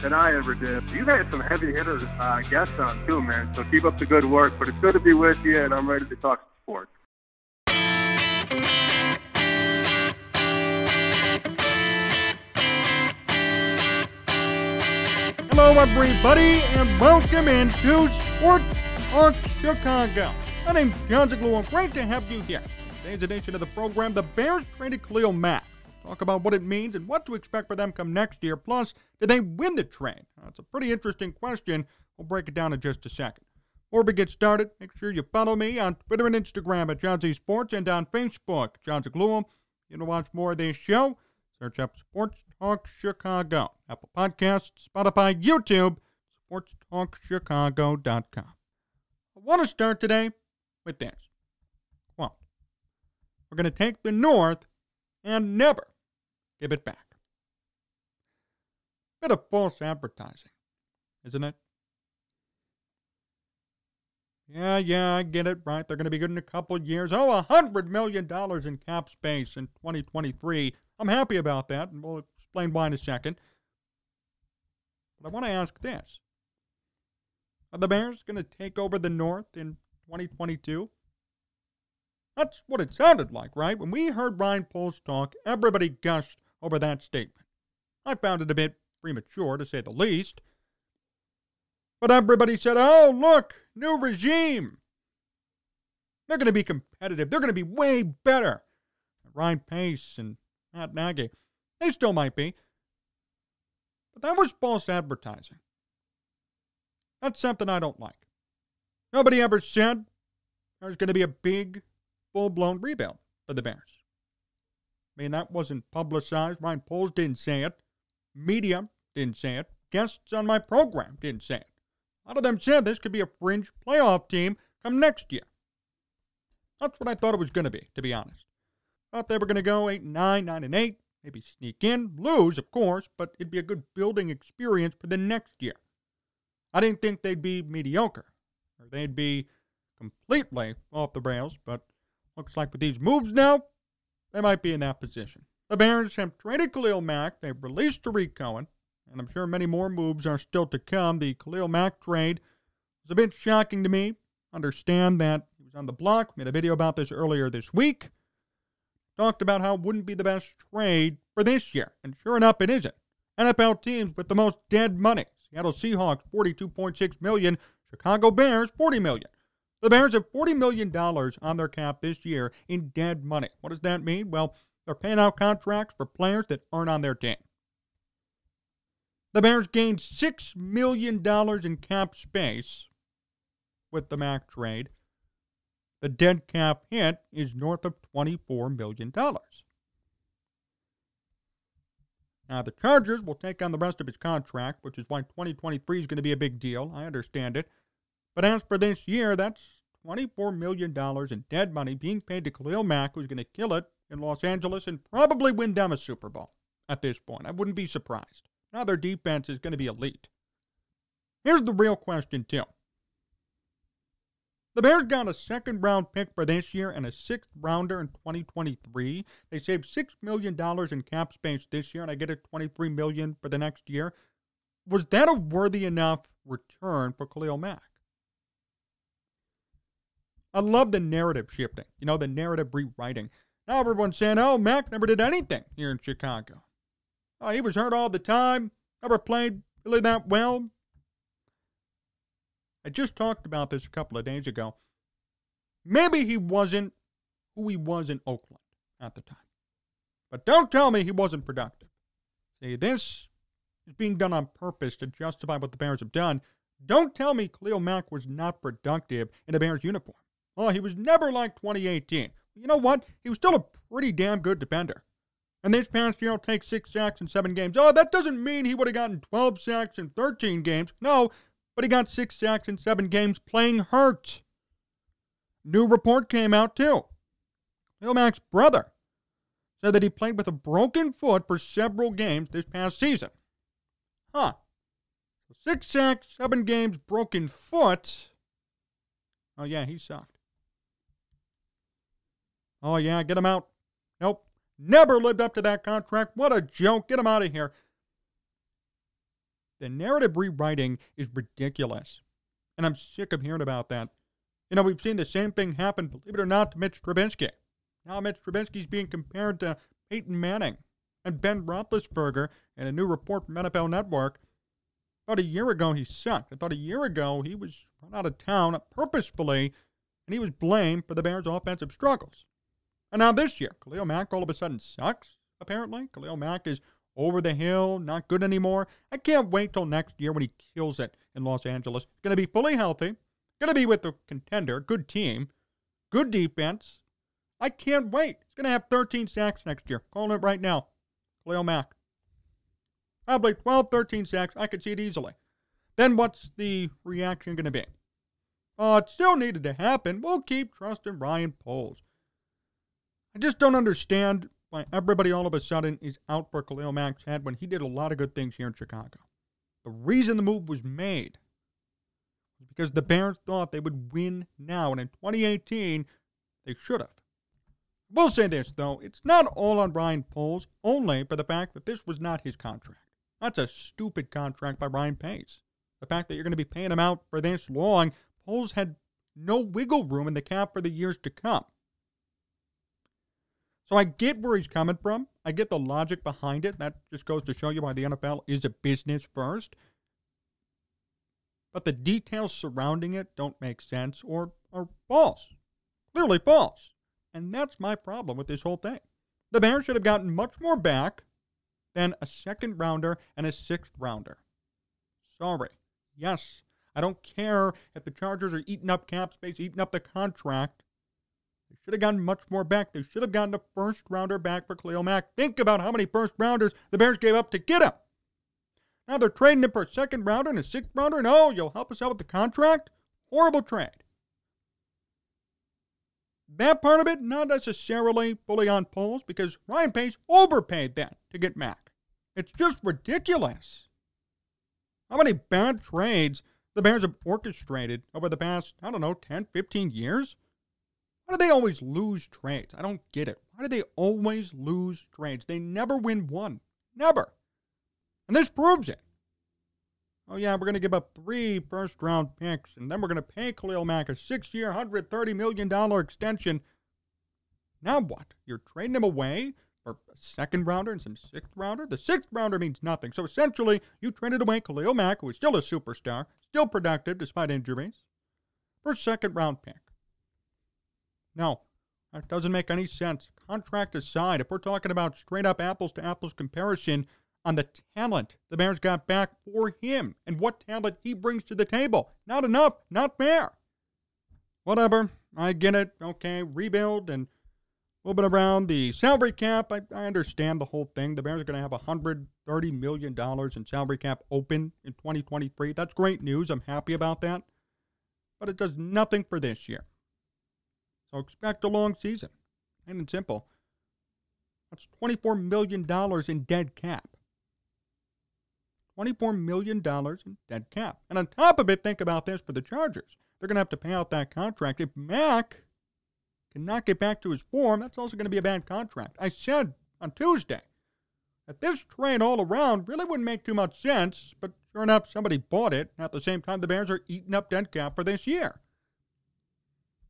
than I ever did. You've had some heavy hitters uh, guests on too, man. So keep up the good work. But it's good to be with you, and I'm ready to talk sports. Hello, everybody, and welcome into Sports Talk Chicago. My name's Jon Zaghloul, and great to have you here. Today's edition of the program, the Bears traded Khalil Mack. Talk about what it means and what to expect for them come next year. Plus, did they win the trade? That's a pretty interesting question. We'll break it down in just a second. Before we get started, make sure you follow me on Twitter and Instagram at John Z Sports and on Facebook, Jon Zaghloul. If you want to watch more of this show? Search up Sports Talk Chicago, Apple Podcasts, Spotify, YouTube, sportstalkchicago.com. I want to start today with this. Well, we're going to take the North and never give it back. Bit of false advertising, isn't it? Yeah, yeah, I get it, right? They're going to be good in a couple of years. Oh, a $100 million in cap space in 2023. I'm happy about that, and we'll explain why in a second. But I want to ask this Are the Bears going to take over the North in 2022? That's what it sounded like, right? When we heard Ryan Poles talk, everybody gushed over that statement. I found it a bit premature, to say the least. But everybody said, oh, look, new regime. They're going to be competitive. They're going to be way better. At Ryan Pace and Matt Nagy. They still might be. But that was false advertising. That's something I don't like. Nobody ever said there's going to be a big, full blown rebuild for the Bears. I mean, that wasn't publicized. Ryan Poles didn't say it. Media didn't say it. Guests on my program didn't say it. A lot of them said this could be a fringe playoff team come next year. That's what I thought it was going to be, to be honest. Thought they were going to go 8 9, 9 and 8, maybe sneak in, lose, of course, but it'd be a good building experience for the next year. I didn't think they'd be mediocre, or they'd be completely off the rails, but looks like with these moves now, they might be in that position. The Bears have traded Khalil Mack, they've released Tarik Cohen, and I'm sure many more moves are still to come. The Khalil Mack trade was a bit shocking to me. Understand that he was on the block, made a video about this earlier this week talked about how it wouldn't be the best trade for this year. And sure enough, it isn't. NFL teams with the most dead money. Seattle Seahawks, 42.6 million. Chicago Bears, 40 million. The Bears have $40 million on their cap this year in dead money. What does that mean? Well, they're paying out contracts for players that aren't on their team. The Bears gained $6 million in cap space with the Mack trade. The dead cap hit is north of $24 million. Now, the Chargers will take on the rest of his contract, which is why 2023 is going to be a big deal. I understand it. But as for this year, that's $24 million in dead money being paid to Khalil Mack, who's going to kill it in Los Angeles and probably win them a Super Bowl at this point. I wouldn't be surprised. Now their defense is going to be elite. Here's the real question, too. The Bears got a second round pick for this year and a sixth rounder in 2023. They saved $6 million in cap space this year, and I get a 23 million for the next year. Was that a worthy enough return for Khalil Mack? I love the narrative shifting, you know, the narrative rewriting. Now everyone's saying, oh, Mack never did anything here in Chicago. Oh, he was hurt all the time, never played really that well. I just talked about this a couple of days ago. Maybe he wasn't who he was in Oakland at the time. But don't tell me he wasn't productive. See, this is being done on purpose to justify what the Bears have done. Don't tell me Khalil Mack was not productive in a Bears uniform. Oh, he was never like 2018. You know what? He was still a pretty damn good defender. And this past year, he'll take six sacks in seven games. Oh, that doesn't mean he would have gotten 12 sacks in 13 games. No, but he got six sacks in seven games playing hurt. New report came out, too. Mack's brother said that he played with a broken foot for several games this past season. Huh. Six sacks, seven games, broken foot. Oh, yeah, he sucked. Oh, yeah, get him out. Nope. Never lived up to that contract. What a joke. Get him out of here. The narrative rewriting is ridiculous. And I'm sick of hearing about that. You know, we've seen the same thing happen, believe it or not, to Mitch Trubisky. Now Mitch Trubisky's being compared to Peyton Manning and Ben Roethlisberger in a new report from NFL Network. About a year ago, he sucked. About a year ago, he was run out of town purposefully, and he was blamed for the Bears' offensive struggles. And now this year, Khalil Mack all of a sudden sucks, apparently. Khalil Mack is over the hill, not good anymore. I can't wait till next year when he kills it in Los Angeles. Going to be fully healthy, going to be with the contender, good team, good defense. I can't wait. He's going to have 13 sacks next year. Calling it right now. Khalil Mack. Probably 12, 13 sacks. I could see it easily. Then what's the reaction going to be? Oh, it still needed to happen. We'll keep trusting Ryan Poles. I just don't understand why everybody all of a sudden is out for Khalil Mack's head when he did a lot of good things here in Chicago. The reason the move was made was because the Bears thought they would win now, and in 2018, they should have. We'll say this, though, it's not all on Ryan Poles, only for the fact that this was not his contract. That's a stupid contract by Ryan Pace. The fact that you're going to be paying him out for this long, Poles had no wiggle room in the cap for the years to come. So I get where he's coming from. I get the logic behind it. That just goes to show you why the NFL is a business first. But the details surrounding it don't make sense or are false. Clearly false. And that's my problem with this whole thing. The Bears should have gotten much more back than a second rounder and a sixth rounder. Sorry. Yes, I don't care if the Chargers are eating up cap space, eating up the contract. They should have gotten much more back. They should have gotten a first rounder back for Khalil Mack. Think about how many first rounders the Bears gave up to get him. Now they're trading him for a second rounder and a sixth rounder, and oh, you'll help us out with the contract? Horrible trade. That part of it, not necessarily fully on Poles, because Ryan Pace overpaid that to get Mack. It's just ridiculous. How many bad trades the Bears have orchestrated over the past, I don't know, 10, 15 years? Why do they always lose trades? I don't get it. Why do they always lose trades? They never win one. Never. And this proves it. Oh, yeah, we're going to give up three first round picks, and then we're going to pay Khalil Mack a six year, $130 million extension. Now what? You're trading him away for a second rounder and some sixth rounder? The sixth rounder means nothing. So essentially, you traded away Khalil Mack, who is still a superstar, still productive despite injuries, for a second round pick. No, that doesn't make any sense. Contract aside, if we're talking about straight up apples to apples comparison on the talent the Bears got back for him and what talent he brings to the table, not enough, not fair. Whatever, I get it. Okay, rebuild and bit around the salary cap. I, I understand the whole thing. The Bears are going to have $130 million in salary cap open in 2023. That's great news. I'm happy about that. But it does nothing for this year. So expect a long season. Plain and simple. That's $24 million in dead cap. $24 million in dead cap. And on top of it, think about this for the Chargers. They're going to have to pay out that contract. If Mack cannot get back to his form, that's also going to be a bad contract. I said on Tuesday that this trade all around really wouldn't make too much sense, but sure enough, somebody bought it. At the same time, the Bears are eating up dead cap for this year.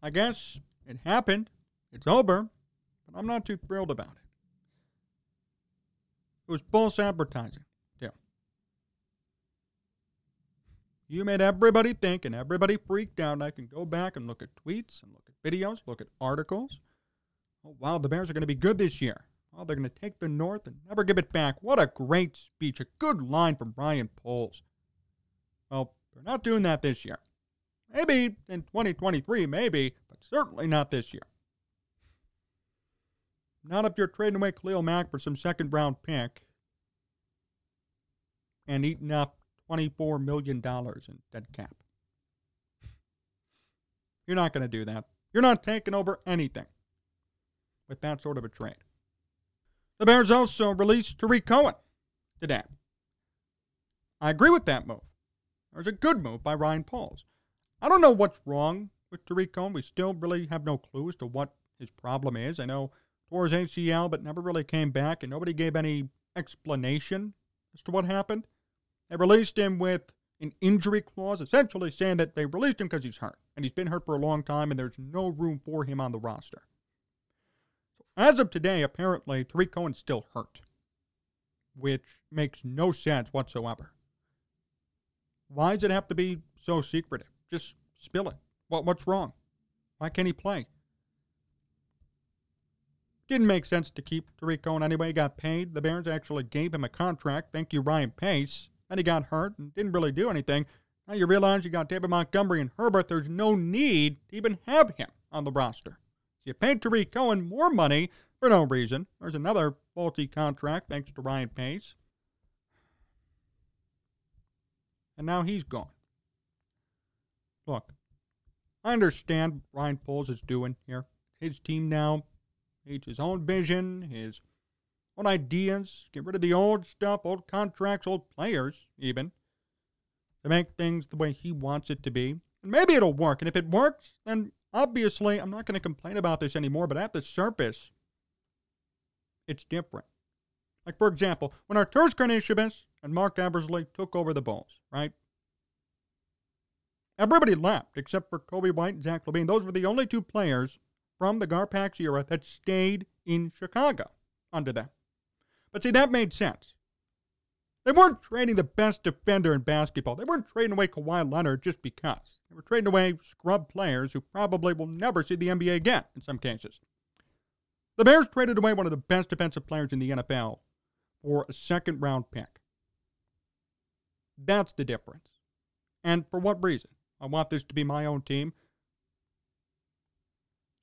I guess it happened. It's over, but I'm not too thrilled about it. It was false advertising. Too. You made everybody think and everybody freaked out. I can go back and look at tweets and look at videos, look at articles. Oh, wow, the Bears are going to be good this year. Oh, they're going to take the North and never give it back. What a great speech. A good line from Ryan Poles. Well, they're not doing that this year. Maybe in 2023, maybe, certainly not this year. Not if you're trading away Khalil Mack for some second round pick and eating up $24 million in dead cap. You're not going to do that. You're not taking over anything with that sort of a trade. The Bears also released Tarik Cohen today. I agree with that move. It was a good move by Ryan Poles. I don't know what's wrong with Tarik Cohen. We still really have no clue as to what his problem is. I know his ACL, but never really came back, and nobody gave any explanation as to what happened. They released him with an injury clause, essentially saying that they released him because he's hurt, and he's been hurt for a long time, and there's no room for him on the roster. As of today, apparently, Tarik Cohen's still hurt, which makes no sense whatsoever. Why does it have to be so secretive? Just spill it. What, what's wrong? Why can't he play? Didn't make sense to keep Tarik Cohen anyway. He got paid. The Bears actually gave him a contract. Thank you, Ryan Pace. And he got hurt and didn't really do anything. Now you realize you got David Montgomery and Herbert. There's no need to even have him on the roster. You paid Tarik Cohen more money for no reason. There's another faulty contract thanks to Ryan Pace. And now he's gone. Look, I understand what Ryan Poles is doing here. His team now needs his own vision, his own ideas, get rid of the old stuff, old contracts, old players, even, to make things the way he wants it to be. And maybe it'll work. And if it works, then obviously I'm not going to complain about this anymore. But at the surface, it's different. Like, for example, when Arturas Karnisovas and Marc Eversley took over the Bulls, right? Everybody left except for Coby White and Zach LaVine. Those were the only two players from the Garpax era that stayed in Chicago under them. But see, that made sense. They weren't trading the best defender in basketball. They weren't trading away Kawhi Leonard just because. They were trading away scrub players who probably will never see the NBA again in some cases. The Bears traded away one of the best defensive players in the NFL for a second round pick. That's the difference. And for what reason? I want this to be my own team.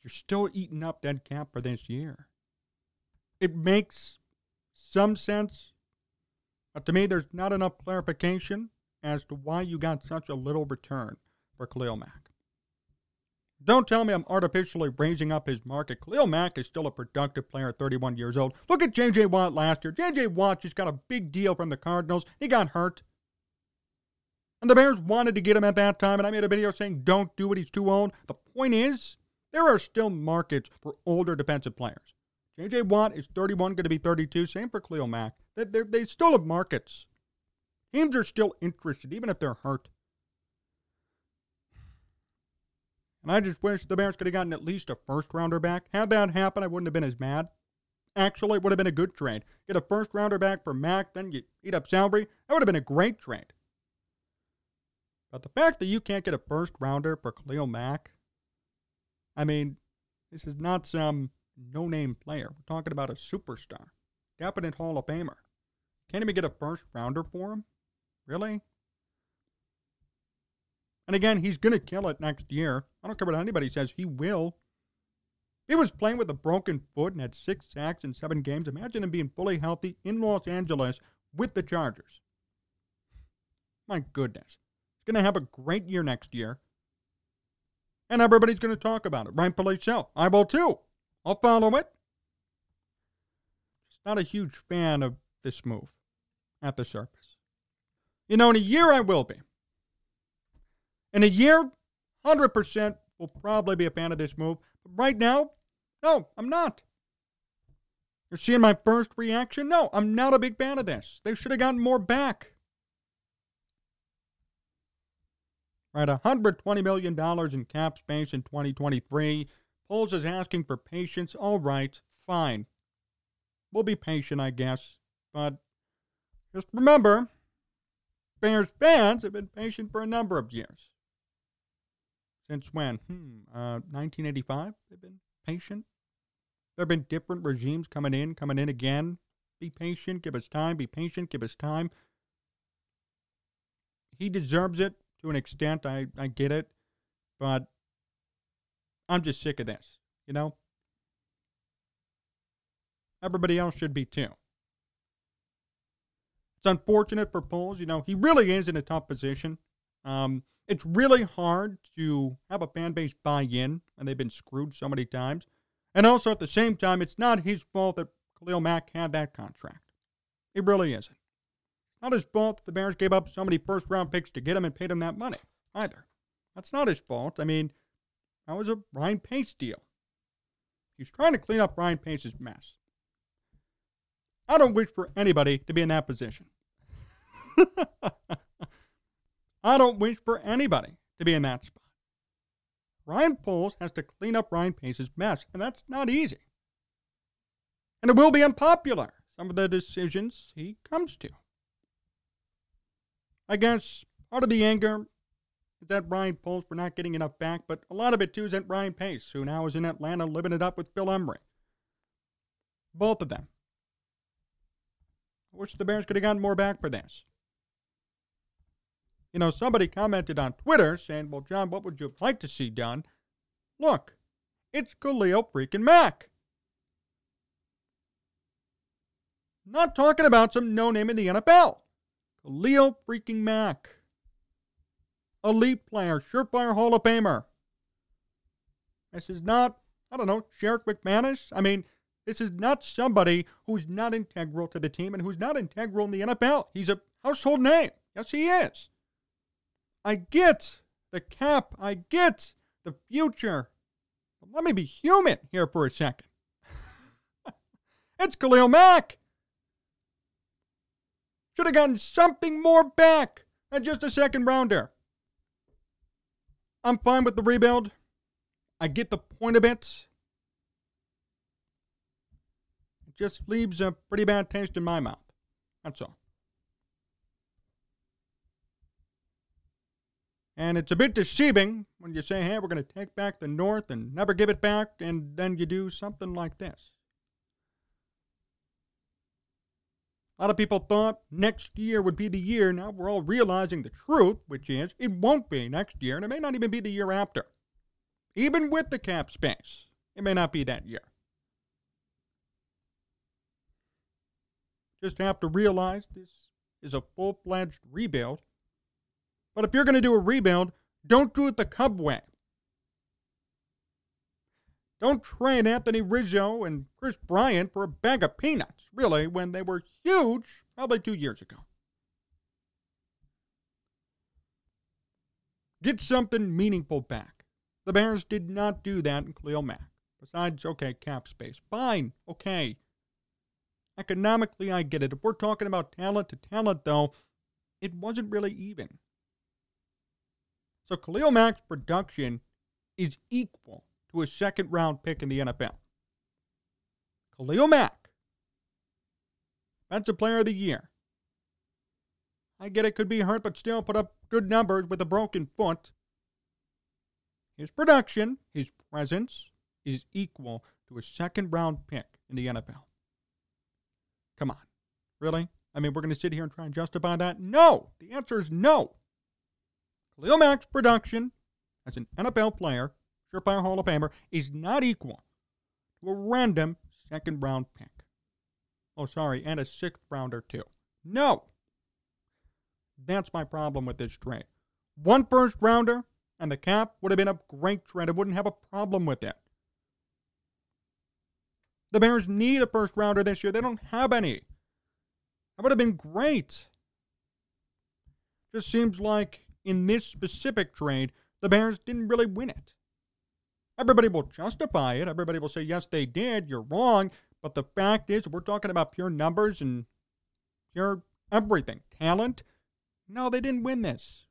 You're still eating up dead cap for this year. It makes some sense, but to me, there's not enough clarification as to why you got such a little return for Khalil Mack. Don't tell me I'm artificially raising up his market. Khalil Mack is still a productive player at 31 years old. Look at J.J. Watt last year. J.J. Watt just got a big deal from the Cardinals. He got hurt. And the Bears wanted to get him at that time, and I made a video saying don't do it, he's too old. The point is, there are still markets for older defensive players. J.J. Watt is 31, going to be 32. Same for Khalil Mack. They, they, they still have markets. Teams are still interested, even if they're hurt. And I just wish the Bears could have gotten at least a first rounder back. Had that happen, I wouldn't have been as mad. Actually, it would have been a good trade. Get a first rounder back for Mack, then you eat up salary. That would have been a great trade. But the fact that you can't get a first rounder for Khalil Mack, I mean, this is not some no name player. We're talking about a superstar, definite Hall of Famer. Can't even get a first rounder for him? Really? And again, he's going to kill it next year. I don't care what anybody says, he will. He was playing with a broken foot and had six sacks in seven games. Imagine him being fully healthy in Los Angeles with the Chargers. My goodness. Going to have a great year next year. And everybody's going to talk about it, rightfully so. I will too. I'll follow it. Just not a huge fan of this move at the surface. You know, in a year I will be. In a year, 100% will probably be a fan of this move. But right now, no, I'm not. You're seeing my first reaction? No, I'm not a big fan of this. They should have gotten more back. Right, $120 million in cap space in 2023. Poles is asking for patience. All right, fine. We'll be patient, I guess. But just remember, Bears fans have been patient for a number of years. Since when? Hmm, uh, 1985? They've been patient. There have been different regimes coming in, coming in again. Be patient, give us time, be patient, give us time. He deserves it to an extent. I, I get it. But I'm just sick of this, you know? Everybody else should be too. It's unfortunate for Poles. You know, he really is in a tough position. Um, it's really hard to have a fan base buy in, and they've been screwed so many times. And also, at the same time, it's not his fault that Khalil Mack had that contract. It really isn't. Not his fault the Bears gave up so many first round picks to get him and paid him that money either. That's not his fault. I mean, that was a Ryan Pace deal. He's trying to clean up Ryan Pace's mess. I don't wish for anybody to be in that position. I don't wish for anybody to be in that spot. Ryan Poles has to clean up Ryan Pace's mess, and that's not easy. And it will be unpopular, some of the decisions he comes to. I guess part of the anger is that Ryan Poles for not getting enough back, but a lot of it too is that Ryan Pace, who now is in Atlanta living it up with Phil Emery. Both of them. I wish the Bears could have gotten more back for this. You know, somebody commented on Twitter saying, Well, John, what would you liked to see done? Look, it's Khalil freaking Mack. Not talking about some no name in the NFL. Khalil freaking Mack. Elite player, surefire Hall of Famer. This is not, I don't know, Sherrick McManus. I mean, this is not somebody who's not integral to the team and who's not integral in the NFL. He's a household name. Yes, he is. I get the cap. I get the future. But let me be human here for a second. it's Khalil Mack. Should have gotten something more back than just a second rounder. I'm fine with the rebuild. I get the point of it. It just leaves a pretty bad taste in my mouth. That's all. And it's a bit deceiving when you say, hey, we're going to take back the North and never give it back, and then you do something like this. A lot of people thought next year would be the year. Now we're all realizing the truth, which is it won't be next year, and it may not even be the year after. Even with the cap space, it may not be that year. Just have to realize this is a full fledged rebuild but if you're going to do a rebuild, don't do it the Cub way. Don't trade Anthony Rizzo and Kris Bryant for a bag of peanuts, really, when they were huge probably two years ago. Get something meaningful back. The Bears did not do that in Khalil Mack. Besides, okay, cap space. Fine, okay. Economically, I get it. If we're talking about talent to talent, though, it wasn't really even. So Khalil Mack's production is equal to a second round pick in the NFL. Khalil Mack, Defensive Player of the Year. I get it could be hurt, but still put up good numbers with a broken foot. His production, his presence, is equal to a second round pick in the NFL. Come on. Really? I mean, we're going to sit here and try and justify that? No! The answer is no. Khalil Mack's production as an NFL player, surefire Hall of Famer, is not equal to a random second round pick. Oh, sorry, and a sixth rounder, too. No! That's my problem with this trade. One first rounder and the cap would have been a great trade. I wouldn't have a problem with it. The Bears need a first rounder this year. They don't have any. That would have been great. Just seems like in this specific trade, the Bears didn't really win it. Everybody will justify it. Everybody will say, yes, they did. You're wrong. But the fact is, we're talking about pure numbers and pure everything. Talent. No, they didn't win this.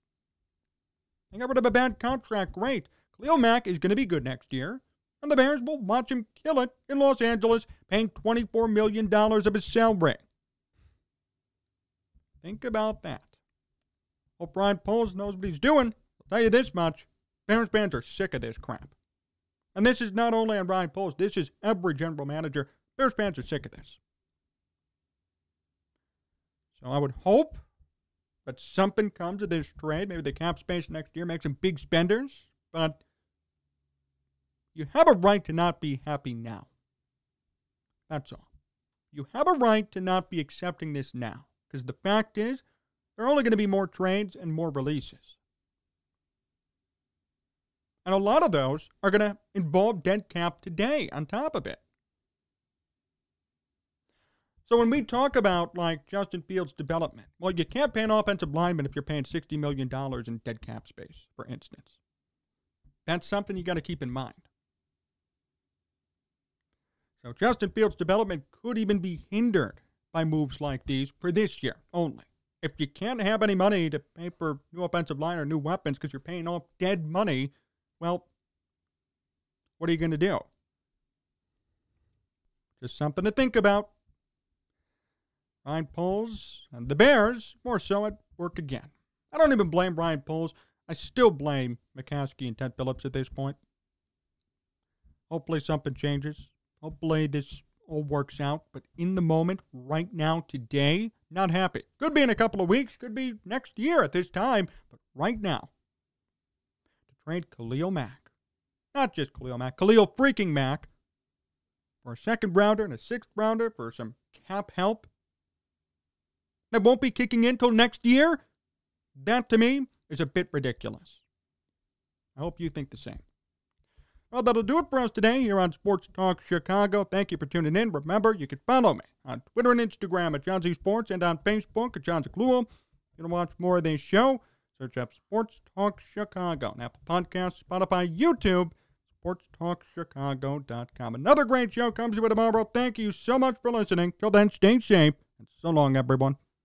They got rid of a bad contract. Great. Khalil Mack is going to be good next year. And the Bears will watch him kill it in Los Angeles, paying $24 million of his salary. Think about that. Hope Ryan Poles knows what he's doing. I'll tell you this much Bears fans are sick of this crap. And this is not only on Ryan Poles, this is every general manager. Bears fans are sick of this. So I would hope that something comes of this trade. Maybe the cap space next year makes some big spenders, but you have a right to not be happy now. That's all. You have a right to not be accepting this now. Because the fact is, there are only going to be more trades and more releases. And a lot of those are going to involve dead cap today on top of it. So when we talk about like Justin Fields' development, well, you can't pay an offensive lineman if you're paying $60 million in dead cap space, for instance. That's something you got to keep in mind. So Justin Fields' development could even be hindered by moves like these for this year only. If you can't have any money to pay for new offensive line or new weapons because you're paying off dead money, well, what are you going to do? Just something to think about. Ryan Poles and the Bears, more so at work again. I don't even blame Ryan Poles. I still blame McCaskey and Ted Phillips at this point. Hopefully something changes. Hopefully this all works out. But in the moment, right now, today, not happy. Could be in a couple of weeks, could be next year at this time. But right now, trade Khalil Mack, not just Khalil Mack, Khalil freaking Mack, for a second rounder and a sixth rounder for some cap help that won't be kicking in till next year, that to me is a bit ridiculous. I hope you think the same. Well, that'll do it for us today here on Sports Talk Chicago. Thank you for tuning in. Remember, you can follow me on Twitter and Instagram at John Z Sports and on Facebook at Jon Zaghloul. You can watch more of this show. Search up Sports Talk Chicago on Apple Podcasts, Spotify, YouTube, sportstalkchicago.com. Another great show comes to you tomorrow. Thank you so much for listening. Till then, stay safe and so long, everyone.